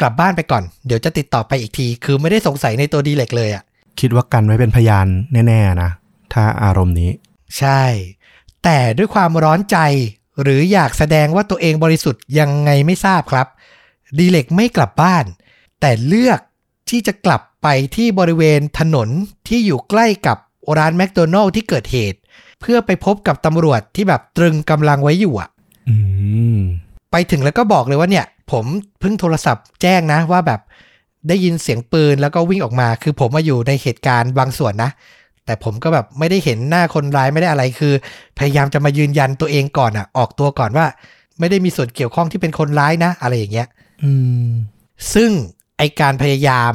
กลับบ้านไปก่อน เดี๋ยวจะติดต่อไปอีกที คือไม่ได้สงสัยในตัวดีเล็กเลยอะ คิดว่ากันไว้เป็นพยานแน่ๆนะ ถ้าอารมณ์นี้ ใช่ แต่ด้วยความร้อนใจ หรืออยากแสดงว่าตัวเองบริสุทธิ์ยังไงไม่ทราบครับ ดีเล็กไม่กลับบ้าน แต่เลือกที่จะกลับไปที่บริเวณถนนที่อยู่ใกล้กับร้านแมคโดนัลล์ที่เกิดเหตุ เพื่อไปพบกับตำรวจที่แบบตรึงกำลังไว้อยู่อะอืมไปถึงแล้วก็บอกเลยว่าเนี่ย ผมเพิ่งโทรศัพท์แจ้งนะว่าแบบ ได้ยินเสียงปืนแล้วก็วิ่งออกมา คือผมมาอยู่ในเหตุการณ์บางส่วนนะ แต่ผมก็แบบไม่ได้เห็นหน้าคนร้ายไม่ได้อะไรคือ พยายามจะมายืนยันตัวเองก่อนอะออกตัวก่อนว่า ไม่ได้มีส่วนเกี่ยวข้องที่เป็นคนร้ายนะ อะไรอย่างเงี้ย อืม ซึ่งไอการพยายาม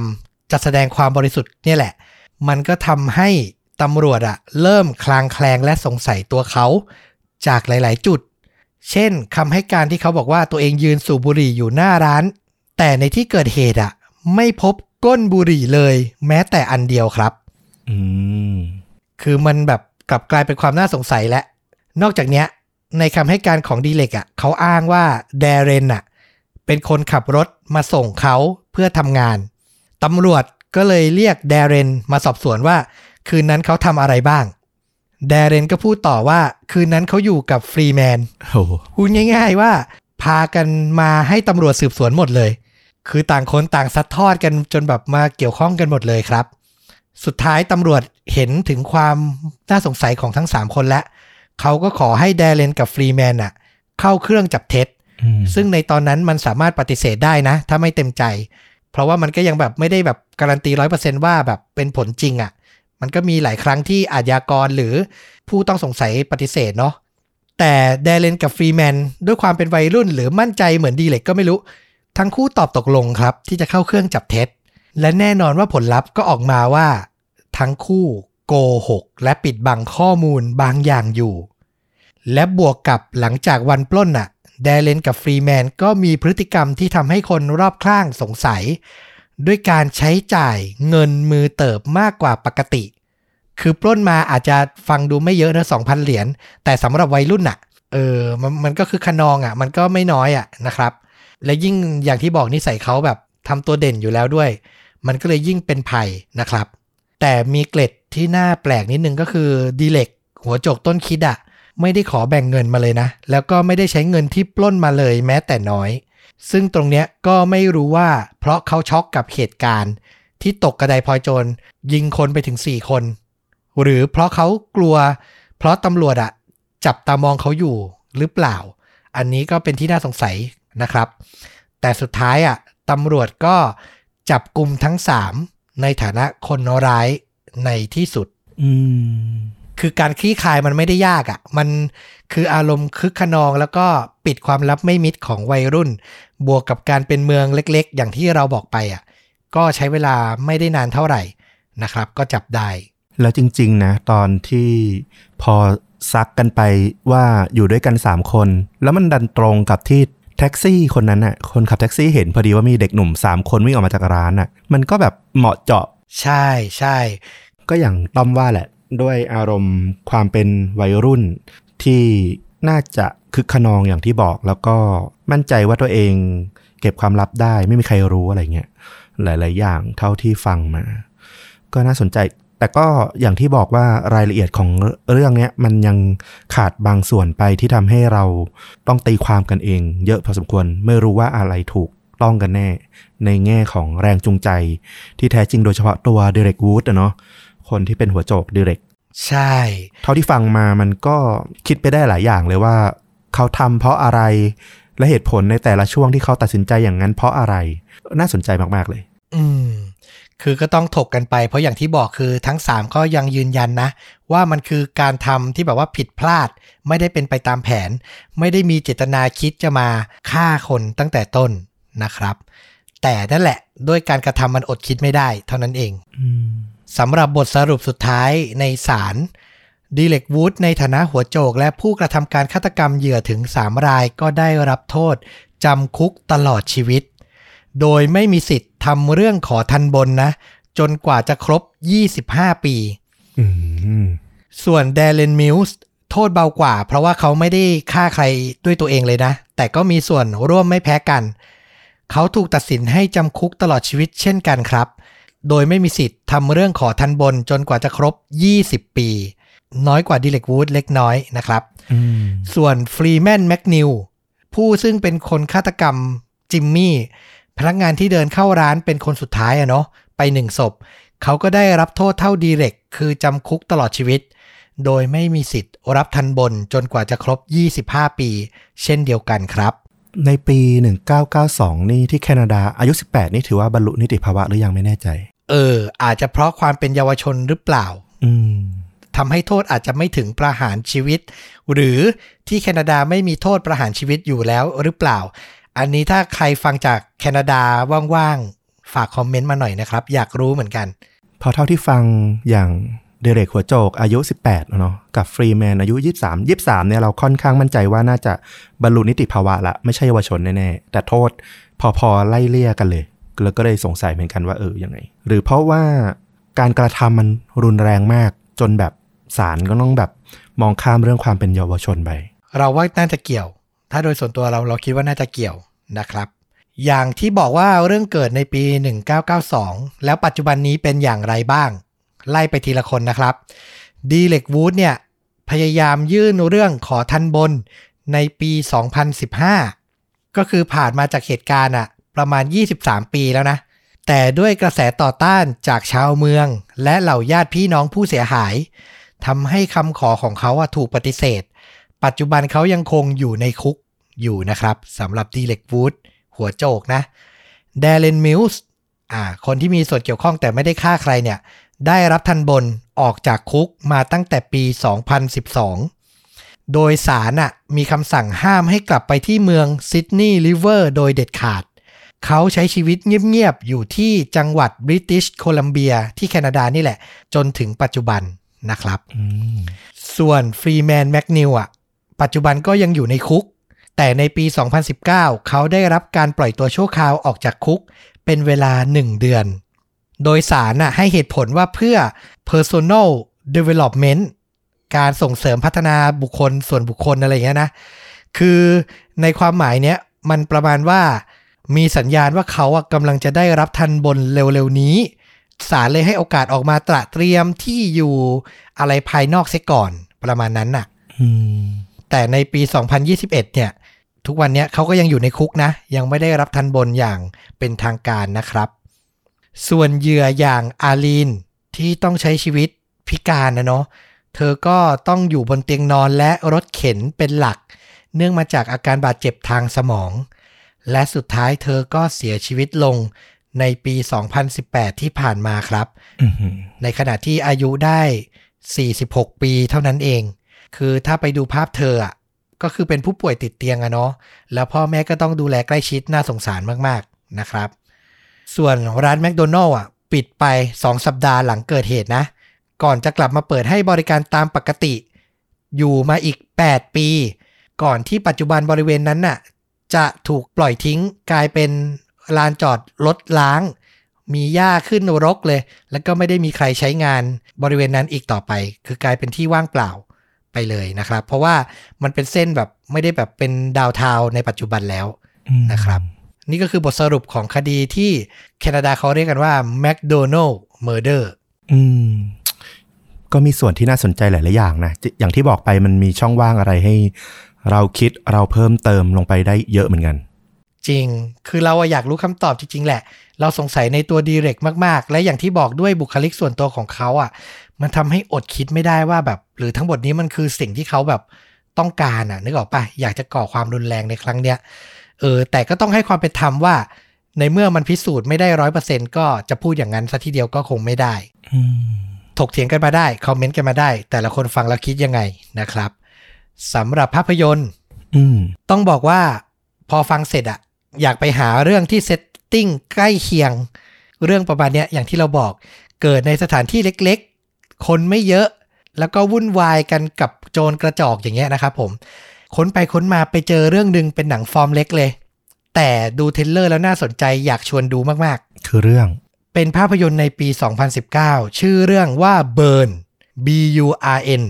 จะแสดงความบริสุทธิ์เนี่ยแหละ มันก็ทำให้ตำรวจอะเริ่มคลางแคลงและสงสัยตัวเขา จากหลาย ๆ จุด เช่นคำให้การที่เขาบอกว่าตัวเองยืนสูบบุหรี่อยู่หน้าร้าน แต่ในที่เกิดเหตุอะ ไม่พบก้นบุหรี่เลย แม้แต่อันเดียวครับ อืม คือมันแบบกลับกลายเป็นความน่าสงสัยและ นอกจากเนี้ย ในคำให้การของดีเล็กอะ เขาอ้างว่าแดเรนอะ เป็นคนขับรถมาส่งเขาเพื่อทำงาน ตำรวจก็เลยเรียกแดเรนมาสอบสวนว่า คืนนั้นเขาทำอะไรบ้างแดเรนก็พูดต่อว่า คืนนั้นเขาอยู่กับฟรีแมนโอ้โหพูดง่าย ๆว่า พากันมาให้ตำรวจสืบสวนหมดเลย คือต่างคนต่างซัดทอดกันจนแบบมาเกี่ยวข้องกันหมดเลยครับ สุดท้ายตำรวจเห็นถึงความน่าสงสัยของทั้ง 3 คนแล้วเขาก็ขอให้แดเรนกับฟรีแมนน่ะเข้าเครื่องจับเท็จอืมซึ่งในตอนนั้นมันสามารถปฏิเสธได้นะ ถ้าไม่เต็มใจ เพราะว่ามันก็ยังแบบไม่ได้แบบการันตีร้อยเปอร์เซนว่าแบบเป็นผลจริงอะ่ะ มันก็มีหลายครั้งที่อาชญากรหรือผู้ต้องสงสัยปฏิเสธเนาะแต่แดเรนกับฟรีแมนด้วยความเป็นวัยรุ่นหรือมั่นใจเหมือนดีเล็กก็ไม่รู้ ทั้งคู่ตอบตกลงครับ ที่จะเข้าเครื่องจับเท็จ และแน่นอนว่าผลลัพธ์ก็ออกมาว่า ทั้งคู่โกหก และปิดบังข้อมูลบางอย่างอยู่ และบวกกับหลังจากวันปล้นน่ะแดเรนกับฟรีแมนก็มีพฤติกรรมที่ทำให้คนรอบข้างสงสัย ด้วยการใช้จ่ายเงินมือเติบมากกว่าปกติ คือปล้นมาอาจจะฟังดูไม่เยอะนะสองพันเหรียญ แต่สำหรับวัยรุ่นน่ะ เออมันมันก็คือขนองอะ มันก็ไม่น้อยอะนะครับ และยิ่งอย่างที่บอกนิสัยเขาแบบทำตัวเด่นอยู่แล้วด้วย มันก็เลยยิ่งเป็นภัยนะครับ แต่มีเกล็ดที่น่าแปลกนิดนึงก็คือดีเล็กหัวโจกต้นคิดอะไม่ได้ขอแบ่งเงินมาเลยนะ แล้วก็ไม่ได้ใช้เงินที่ปล้นมาเลยแม้แต่น้อย ซึ่งตรงเนี้ยก็ไม่รู้ว่าเพราะเขาช็อกกับเหตุการณ์ ที่ตกกระไดพลอยโจรยิงคนไปถึง 4 คน หรือเพราะเขากลัว เพราะตำรวจอะจับตามองเขาอยู่หรือเปล่า อันนี้ก็เป็นที่น่าสงสัย นะครับ แต่สุดท้ายอะตำรวจก็จับกลุ่มทั้ง3ในฐานะคนร้ายในที่สุดอืมคือการคลี่คลายมันไม่ได้ยากอะ่ะ มันคืออารมณ์คึกขนองแล้วก็ปิดความลับไม่มิดของวัยรุ่น บวกกับการเป็นเมืองเล็กๆ อย่างที่เราบอกไปอะ่ะ ก็ใช้เวลาไม่ได้นานเท่าไหร่นะครับ ก็จับได้ แล้วจริง ๆ นะ ตอนที่พอซักกันไปว่าอยู่ด้วยกันสามคน แล้วมันดันตรงกับที่ แท็กซี่คนนั้นน่ะ คนขับแท็กซี่เห็นพอดีว่ามีเด็กหนุ่มสามคนวิ่งออกมาจากร้านน่ะ มันก็แบบเหมาะเจาะ ใช่ใช่ ก็อย่างต้อมว่าแหละ ด้วยอารมณ์ความเป็นวัยรุ่นที่น่าจะคึกขนองอย่างที่บอก แล้วก็มั่นใจว่าตัวเองเก็บความลับได้ ไม่มีใครรู้อะไรเงี้ย หลาย ๆ อย่างเท่าที่ฟังมา ก็น่าสนใจ แต่ก็อย่างที่บอกว่ารายละเอียดของเรื่องเนี้ยมันยังขาดบางส่วนไปที่ทำให้เราต้องตีความกันเอง เยอะพอสมควรไม่รู้ว่าอะไรถูกต้องกันแน่ ในแง่ของแรงจูงใจ ที่แท้จริงโดยเฉพาะตัวเดเร็กวูดอะเนาะคนที่เป็นหัวโจกเดเร็กใช่ เท่าที่ฟังมามันก็คิดไปได้หลายอย่างเลยว่า เขาทำเพราะอะไรและเหตุผลในแต่ละช่วงที่เขาตัดสินใจอย่างนั้นเพราะอะไร น่าสนใจมาก ๆ เลย อืม คือก็ต้องถกกันไป เพราะอย่างที่บอกคือทั้ง 3 ก็ยังยืนยันนะ ว่ามันคือการทำที่แบบว่าผิดพลาด ไม่ได้เป็นไปตามแผน ไม่ได้มีเจตนาคิดจะมาฆ่าคนตั้งแต่ต้นนะครับ แต่นั่นแหละด้วยการกระทำมันอดคิดไม่ได้ เท่านั้นเองอืมสำหรับบทสรุปสุดท้ายในศาลดีเล็กวูดในฐานะหัวโจก และผู้กระทำการฆาตกรรมเหยื่อถึง 3 รายก็ได้รับโทษจำคุกตลอดชีวิต โดยไม่มีสิทธิ์ ทำเรื่องขอทันบนนะ จนกว่าจะครบ 25 ปีอืมส่วนเดเลนมิลส์โทษเบากว่า เพราะว่าเขาไม่ได้ฆ่าใครด้วยตัวเองเลยนะ แต่ก็มีส่วนร่วมไม่แพ้กัน เขาถูกตัดสินให้จำคุกตลอดชีวิตเช่นกันครับ โดยไม่มีสิทธิ์ทำเรื่องขอทัณฑ์บนจนกว่าจะครบ 20 ปี น้อยกว่าดีเร็กวูดเล็กน้อยนะครับอืมส่วนฟรีแมนแมกนิวผู้ซึ่งเป็นคนฆาตกรรมจิมมี่ พนักงานที่เดินเข้าร้านเป็นคนสุดท้ายอะเนาะไปหนึ่งศพ เขาก็ได้รับโทษเท่าดีเร็กคือจำคุกตลอดชีวิต โดยไม่มีสิทธิ์รับทันบนจนกว่าจะครบ 25 ปี เช่นเดียวกันครับ ในปี 1992 นี่ที่แคนาดาอายุ 18 นี่ถือว่าบรรลุนิติภาวะหรือยังไม่แน่ใจ เออ อาจจะเพราะความเป็นเยาวชนหรือเปล่า อืมทำให้โทษอาจจะไม่ถึงประหารชีวิต หรือที่แคนาดาไม่มีโทษประหารชีวิตอยู่แล้วหรือเปล่า อันนี้ถ้าใครฟังจากแคนาดาว่างๆ ฝากคอมเมนต์มาหน่อยนะครับ อยากรู้เหมือนกัน พอเท่าที่ฟังอย่างเดเร็กหัวโจกอายุ 18แล้วเนาะกับฟรีแมนอายุ 23 23 เนี่ยเราค่อนข้างมั่นใจว่าน่าจะบรรลุนิติภาวะละไม่ใช่เยาวชนแน่ๆ แต่โทษพอๆ ไล่เลี่ยกันเลย แล้วก็เลยสงสัยเหมือนกันว่าเออยังไง หรือเพราะว่าการกระทำมันรุนแรงมากจนแบบศาลก็ต้องแบบมองข้ามเรื่องความเป็นเยาวชนไป เราว่าน่าจะเกี่ยว ถ้าโดยส่วนตัวเราเราคิดว่าน่าจะเกี่ยวนะครับ อย่างที่บอกว่าเรื่องเกิดในปี 1992 แล้วปัจจุบันนี้เป็นอย่างไรบ้าง ไล่ไปทีละคนนะครับดีเล็กวูดเนี่ย พยายามยื่นเรื่องขอทันบนในปี 2015 ก็คือผ่านมาจากเหตุการณ์อะประมาณ 23 ปีแล้วนะ แต่ด้วยกระแสต่อต้านจากชาวเมือง และเหล่าญาติพี่น้องผู้เสียหายทำให้คำขอของเขาอะถูกปฏิเสธ ปัจจุบันเขายังคงอยู่ในคุก อยู่นะครับสำหรับดีเล็กวูดหัวโจกนะเดเลนมิลส์อ่าคนที่มีส่วนเกี่ยวข้องแต่ไม่ได้ฆ่าใครเนี่ย ได้รับทันบนออกจากคุกมาตั้งแต่ปี 2012 โดยศาลน่ะมีคำสั่งห้ามให้กลับไปที่เมืองซิดนีย์ริเวอร์โดยเด็ดขาด เขาใช้ชีวิตเงียบ ๆ อยู่ที่จังหวัดบริติชโคลัมเบียที่แคนาดานี่แหละ จนถึงปัจจุบันนะครับอืมส่วนฟรีแมนแมกนิวอะปัจจุบันก็ยังอยู่ในคุก แต่ในปี 2019 เขาได้รับการปล่อยตัวชั่วคราวออกจากคุก เป็นเวลา 1 เดือน โดยสารน่ะให้เหตุผลว่าเพื่อ personal development การส่งเสริมพัฒนาบุคคลส่วนบุคคลอะไรอย่างเงี้ยนะ คือในความหมายเนี้ยมันประมาณว่ามีสัญญาณว่าเขาอะกำลังจะได้รับทันบนเร็วๆนี้ศาลเลยให้โอกาสออกมาตระเตรียมที่อยู่อะไรภายนอกเสียก่อนประมาณนั้นน่ะอืมแต่ในปี 2021 เนี่ย ทุกวันเนี้ยเขาก็ยังอยู่ในคุกนะ ยังไม่ได้รับทันบนอย่างเป็นทางการนะครับ ส่วนเหยื่ออย่างอาลีนที่ต้องใช้ชีวิตพิการนะเนาะเธอก็ต้องอยู่บนเตียงนอนและรถเข็นเป็นหลัก เนื่องมาจากอาการบาดเจ็บทางสมอง และสุดท้ายเธอก็เสียชีวิตลงในปี 2018 ที่ผ่านมาครับอือหือในขณะที่อายุได้ 46 ปีเท่านั้นเอง คือถ้าไปดูภาพเธออะ ก็คือเป็นผู้ป่วยติดเตียงอะเนาะแล้วพ่อแม่ก็ต้องดูแลใกล้ชิดน่าสงสารมากๆนะครับ ส่วนร้านแมคโดนัลล์อะปิดไป 2 สัปดาห์หลังเกิดเหตุนะ ก่อนจะกลับมาเปิดให้บริการตามปกติ อยู่มาอีก 8 ปี ก่อนที่ปัจจุบันบริเวณนั้นน่ะจะถูกปล่อยทิ้งกลายเป็นลานจอดรถล้าง มีหญ้าขึ้นรกเลย แล้วก็ไม่ได้มีใครใช้งานบริเวณนั้นอีกต่อไป คือกลายเป็นที่ว่างเปล่า ไปเลยนะครับ เพราะว่ามันเป็นเส้นแบบไม่ได้แบบเป็นดาวน์ทาวน์ในปัจจุบันแล้วอืมนะครับ นี่ก็คือบทสรุปของคดีที่แคนาดาเขาเรียกกันว่า McDonald Murder อืมก็มีส่วนที่น่าสนใจหลาย ๆ อย่างนะจิอย่างที่บอกไปมันมีช่องว่างอะไรให้ เราคิดเราเพิ่มเติมลงไปได้เยอะเหมือนกัน จริง คือเราอะอยากรู้คำตอบจริงๆแหละ เราสงสัยในตัวดีเรกมากๆ และอย่างที่บอกด้วยบุคลิกส่วนตัวของเขาอะ มันทำให้อดคิดไม่ได้ว่าแบบ หรือทั้งหมดนี้มันคือสิ่งที่เขาแบบต้องการอะ นึกออกปะอยากจะก่อความรุนแรงในครั้งเนี้ย เออ แต่ก็ต้องให้ความเป็นธรรมว่า ในเมื่อมันพิสูจน์ไม่ได้ร้อยเปอร์เซ็นก็จะพูดอย่างนั้นซะทีเดียวก็คงไม่ได้อืมถกเถียงกันมาได้ คอมเมนต์กันมาได้ แต่ละคนฟังแล้วคิดยังไงนะครับสำหรับภาพยนตร์อืมต้องบอกว่าพอฟังเสร็จอะ อยากไปหาเรื่องที่ setting ใกล้เคียง เรื่องประมาณเนี้ยอย่างที่เราบอกเกิดในสถานที่เล็กๆ คนไม่เยอะ แล้วก็วุ่นวายกันกับโจรกระจอกอย่างเงี้ยนะครับผมค้นไปค้นมาไปเจอเรื่องหนึ่งเป็นหนังฟอร์มเล็กเลย แต่ดู trailer แล้วน่าสนใจอยากชวนดูมากๆ คือเรื่องเป็นภาพยนตร์ในปี 2019 ชื่อเรื่องว่า Burn B U R N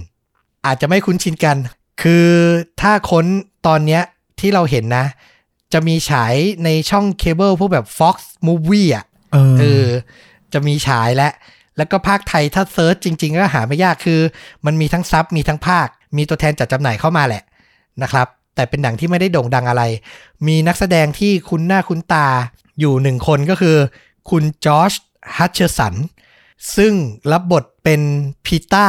อาจจะไม่คุ้นชินกัน คือถ้าค้นตอนเนี้ยที่เราเห็นนะ จะมีฉายในช่องเคเบิลพวกแบบ Fox Movie อะเออเออ จะมีฉายและ แล้วก็พากย์ไทยถ้า search จริง ๆ ก็หาไม่ยากคือ มันมีทั้ง sub มีทั้งพากย์ มีตัวแทนจัดจำหน่ายเข้ามาแหละนะครับ แต่เป็นหนังที่ไม่ได้โด่งดังอะไร มีนักแสดงที่คุ้นหน้าคุ้นตาอยู่หนึ่งคนก็คือ คุณจอชฮัตเชอร์สันซึ่งรับบทเป็นพีต้า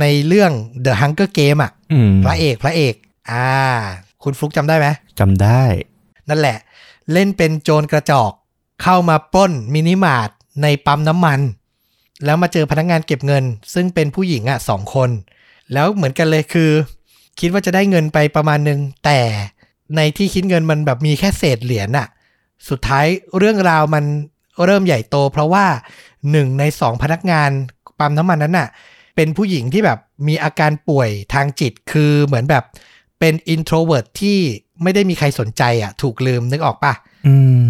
ในเรื่อง The Hunger Game อะอืมพระเอกพระเอก อ่า คุณฟลุกจำได้ไหมจำได้ นั่นแหละ เล่นเป็นโจรกระจอก เข้ามาปล้นมินิมาร์ทในปั๊มน้ำมัน แล้วมาเจอพนักงานเก็บเงิน ซึ่งเป็นผู้หญิงอะสองคน แล้วเหมือนกันเลยคือ คิดว่าจะได้เงินไปประมาณนึง แต่ในที่คิดเงินมันแบบมีแค่เศษเหรียญอะสุดท้ายเรื่องราวมันเริ่มใหญ่โต เพราะว่าหนึ่งในสองพนักงานปั๊มน้ำมันนั้นน่ะ เป็นผู้หญิงที่แบบมีอาการป่วยทางจิตคือเหมือนแบบ เป็น introvert ที่ไม่ได้มีใครสนใจอะ ถูกลืมนึกออกปะอืม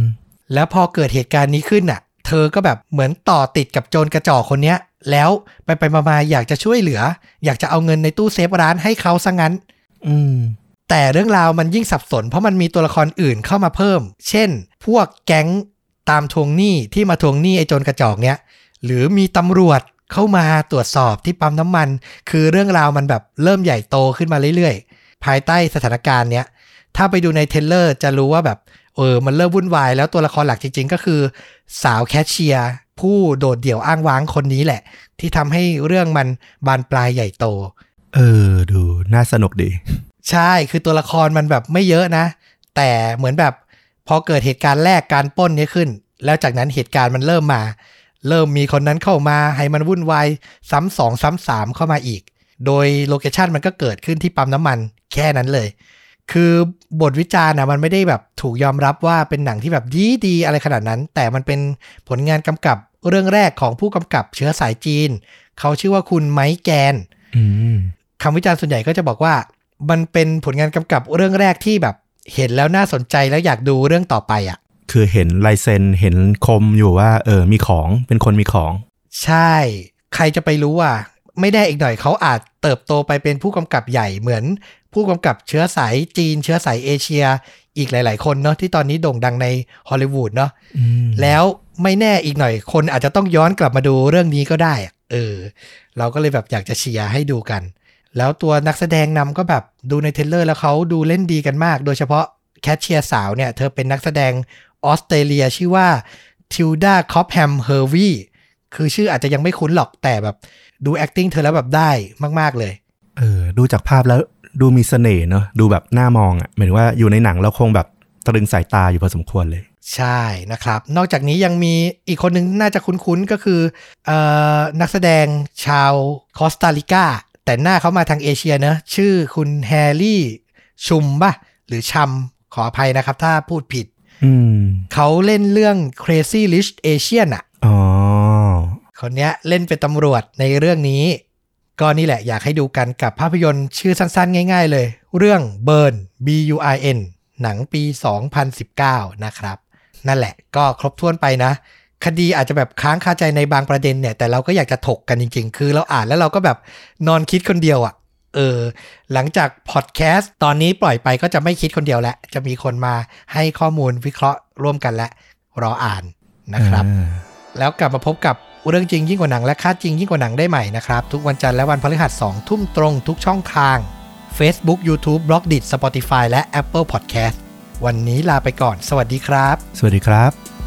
แล้วพอเกิดเหตุการณ์นี้ขึ้นน่ะ เธอก็แบบเหมือนต่อติดกับโจรกระจอกคนเนี้ย แล้วไปไปๆมาๆอยากจะช่วยเหลือ อยากจะเอาเงินในตู้เซฟร้านให้เขาซะงั้น อืม แต่เรื่องราวมันยิ่งสับสน เพราะมันมีตัวละครอื่นเข้ามาเพิ่ม เช่น พวกแก๊งตามทวงหนี้ที่มาทวงหนี้ไอ้โจรกระจอกเนี้ย หรือมีตำรวจเข้ามาตรวจสอบที่ปั๊มน้ำมัน คือเรื่องราวมันแบบเริ่มใหญ่โตขึ้นมาเรื่อยๆ ภายใต้สถานการณ์เนี้ยถ้าไปดูในเทเลอร์จะรู้ว่าแบบเออมันเริ่มวุ่นวายแล้วตัวละครหลักจริง ๆ ก็คือ สาวแคชเชียร์ผู้โดดเดี่ยวอ้างว้างคนนี้แหละ ที่ทำให้เรื่องมันบานปลายใหญ่โต เออ ดูน่าสนุกดี ใช่คือตัวละครมันแบบไม่เยอะนะ แต่เหมือนแบบพอเกิดเหตุการณ์แรกการป้นนี้ขึ้น แล้วจากนั้นเหตุการณ์มันเริ่มมา เริ่มมีคนนั้นเข้ามาให้มันวุ่นวายซ้ำสองซ้ำสามเข้ามาอีก โดยโลเคชันมันก็เกิดขึ้นที่ปั๊มน้ำมัน แค่นั้นเลย คือบทวิจารณ์นะมันไม่ได้แบบถูกยอมรับว่าเป็นหนังที่แบบดีดีๆอะไรขนาดนั้น แต่มันเป็นผลงานกำกับเรื่องแรกของผู้กำกับเชื้อสายจีน เขาชื่อว่าคุณไมค์แกนอืมคำวิจารณ์ส่วนใหญ่ก็จะบอกว่า มันเป็นผลงานกำกับเรื่องแรกที่แบบเห็นแล้วน่าสนใจแล้วอยากดูเรื่องต่อไปอะ คือเห็นลายเซ็นเห็นคมอยู่ว่า เออมีของเป็นคนมีของ ใช่ ใครจะไปรู้ว่า ไม่ได้อีกหน่อยเขาอาจเติบโตไปเป็นผู้กำกับใหญ่เหมือน ผู้กำกับเชื้อสายจีน เชื้อสายเอเชีย อีกหลาย ๆ คนเนาะที่ตอนนี้โด่งดังในฮอลลีวูดเนาะแล้วไม่แน่อีกหน่อย คนอาจจะต้องย้อนกลับมาดูเรื่องนี้ก็ได้ เออ เราก็เลยแบบอยากจะเชียร์ให้ดูกัน แล้วตัวนักแสดงนำก็แบบดูในเทรลเลอร์แล้วเขาดูเล่นดีกันมาก โดยเฉพาะแคชเชียร์สาวเนี่ย เธอเป็นนักแสดงออสเตรเลียชื่อว่าทิลดาคอปแฮมเฮอร์วี คือชื่ออาจจะยังไม่คุ้นหรอกแต่แบบ ดู acting เธอแล้วแบบได้มาก ๆ เลย เออ ดูจากภาพแล้วดูมีเสน่ห์เนอะดูแบบน่ามองอะหมายถึงว่าอยู่ในหนังแล้วคงแบบตรึงสายตาอยู่พอสมควรเลย ใช่นะครับ นอกจากนี้ยังมีอีกคนหนึ่งน่าจะคุ้นๆ ก็คือเออนักแสดงชาวคอสตาริกาแต่หน้าเขามาทางเอเชียเนอะชื่อคุณแฮร์รี่ชุมป่ะหรือชัมขออภัยนะครับ ถ้าพูดผิดอืมเขาเล่นเรื่อง Crazy Rich Asian อะอ๋อ คนเนี้ยเล่นเป็นตำรวจในเรื่องนี้ ก็นี่แหละอยากให้ดูกันกับภาพยนตร์ชื่อสั้นๆ ง่าย ๆ เลย เรื่อง Burn B U I N หนังปี 2019 นะครับ นั่นแหละก็ครบถ้วนไปนะ คดีอาจจะแบบค้างคาใจในบางประเด็นเนี่ย แต่เราก็อยากจะถกกันจริง ๆ คือเราอ่านแล้วเราก็แบบนอนคิดคนเดียวอะ่ะเออหลังจากพอดแคสต์ตอนนี้ปล่อยไปก็จะไม่คิดคนเดียวแล้ว จะมีคนมาให้ข้อมูลวิเคราะห์ร่วมกันและรออ่านนะครับอ่าแล้วกลับมาพบกับ เรื่องจริงยิ่งกว่าหนังและค่าจริงยิ่งกว่าหนังได้ใหม่นะครับ ทุกวันจันทร์และวันพฤหัส2ทุ่มตรงทุกช่องทาง Facebook YouTube b l o g d i t Spotify และ Apple Podcast วันนี้ลาไปก่อน สวัสดีครับ สวัสดีครับ